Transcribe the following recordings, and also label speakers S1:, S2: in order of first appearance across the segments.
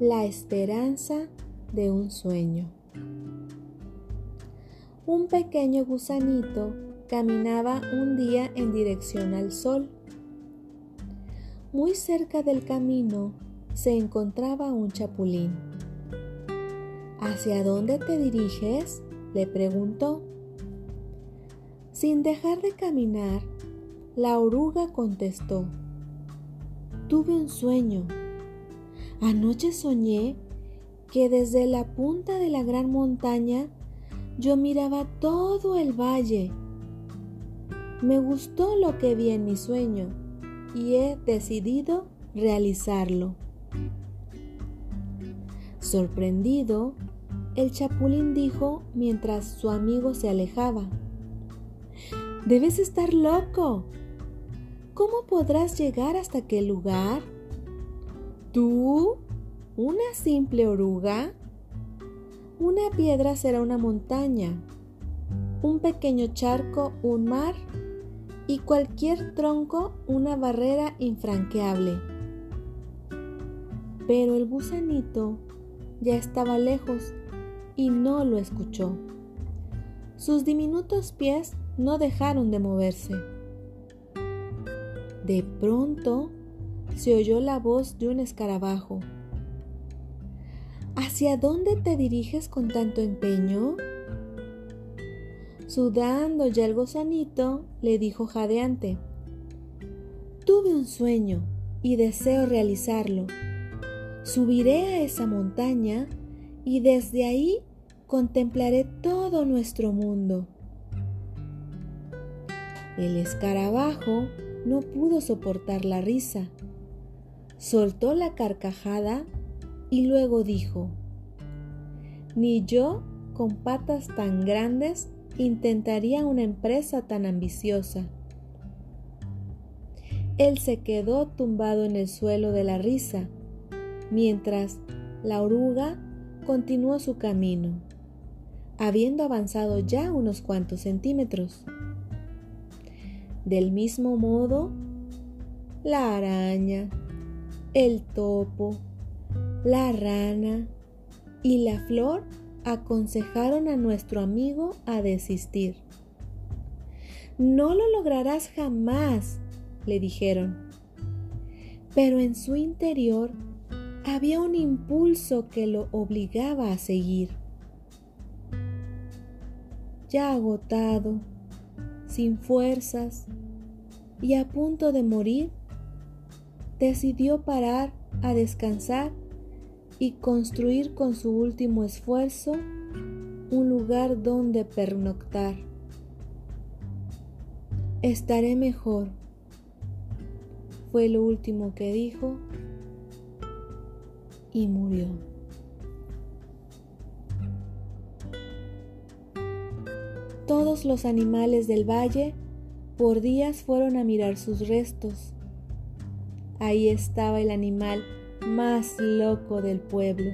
S1: la esperanza de un sueño. Un pequeño gusanito caminaba un día en dirección al sol. Muy cerca del camino se encontraba un chapulín. ¿Hacia dónde te diriges? le preguntó. Sin dejar de caminar, la oruga contestó. Tuve un sueño. Anoche soñé que desde la punta de la gran montaña yo miraba todo el valle. Me gustó lo que vi en mi sueño y he decidido realizarlo. Sorprendido, el chapulín dijo mientras su amigo se alejaba. Debes estar loco. ¿Cómo podrás llegar hasta aquel lugar? ¿Tú? ¿Una simple oruga? Una piedra será una montaña, un pequeño charco un mar y cualquier tronco una barrera infranqueable. Pero el gusanito ya estaba lejos y no lo escuchó. Sus diminutos pies no dejaron de moverse. De pronto se oyó la voz de un escarabajo. ¿Hacia dónde te diriges con tanto empeño? Sudando ya el gozanito, le dijo jadeante. Tuve un sueño y deseo realizarlo. Subiré a esa montaña y desde ahí contemplaré todo nuestro mundo. El escarabajo no pudo soportar la risa. Soltó la carcajada y luego dijo, Ni yo, con patas tan grandes, intentaría una empresa tan ambiciosa. Él se quedó tumbado en el suelo de la risa, mientras la oruga continuó su camino, habiendo avanzado ya unos cuantos centímetros. Del mismo modo, la araña, el topo, la rana y la flor aconsejaron a nuestro amigo a desistir. No lo lograrás jamás, le dijeron. Pero en su interior había un impulso que lo obligaba a seguir. Ya agotado, sin fuerzas y a punto de morir, decidió parar a descansar y construir con su último esfuerzo un lugar donde pernoctar. Estaré mejor, fue lo último que dijo y murió. Todos los animales del valle por días fueron a mirar sus restos. Ahí estaba el animal más loco del pueblo.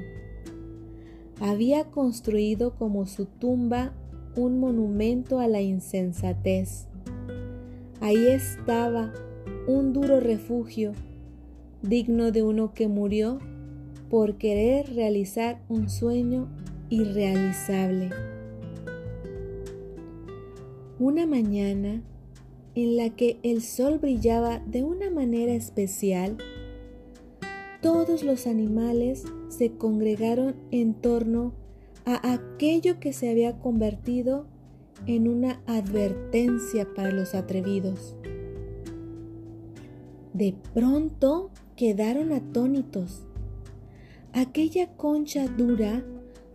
S1: Había construido como su tumba un monumento a la insensatez. Ahí estaba un duro refugio, digno de uno que murió por querer realizar un sueño irrealizable. Una mañana en la que el sol brillaba de una manera especial, todos los animales se congregaron en torno a aquello que se había convertido en una advertencia para los atrevidos. De pronto quedaron atónitos Aquella concha dura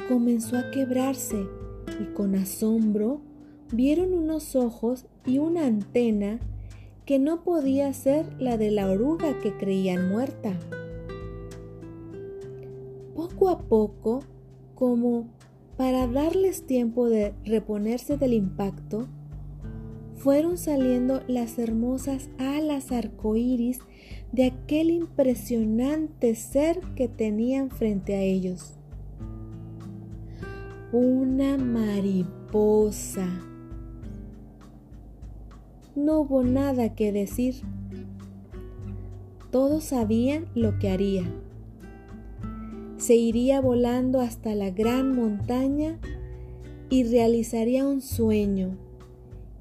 S1: comenzó a quebrarse y con asombro vieron unos ojos y una antena que no podía ser la de la oruga que creían muerta. Poco a poco, como para darles tiempo de reponerse del impacto, fueron saliendo las hermosas alas arcoíris de aquel impresionante ser que tenían frente a ellos. Una mariposa. No hubo nada que decir. Todos sabían lo que haría. se iría volando hasta la gran montaña y realizaría un sueño,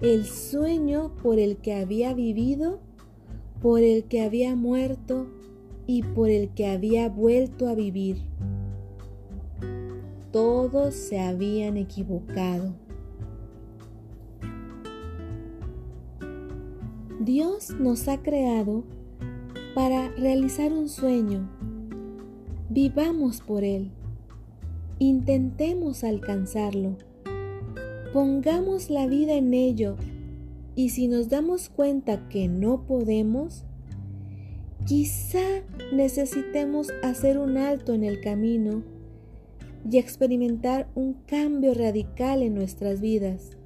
S1: el sueño por el que había vivido, por el que había muerto y por el que había vuelto a vivir. Todos se habían equivocado. Dios nos ha creado para realizar un sueño. Vivamos por él. Intentemos alcanzarlo. Pongamos la vida en ello y si nos damos cuenta que no podemos, quizá necesitemos hacer un alto en el camino y experimentar un cambio radical en nuestras vidas.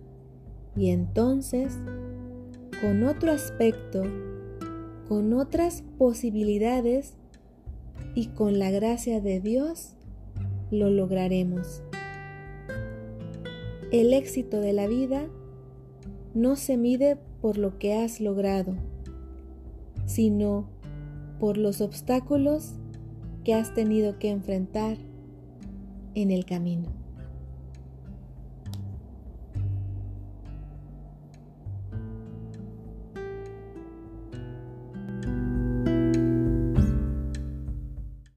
S1: Y entonces, con otro aspecto, con otras posibilidades y con la gracia de Dios, lo lograremos. El éxito de la vida no se mide por lo que has logrado, sino por los obstáculos que has tenido que enfrentar en el camino.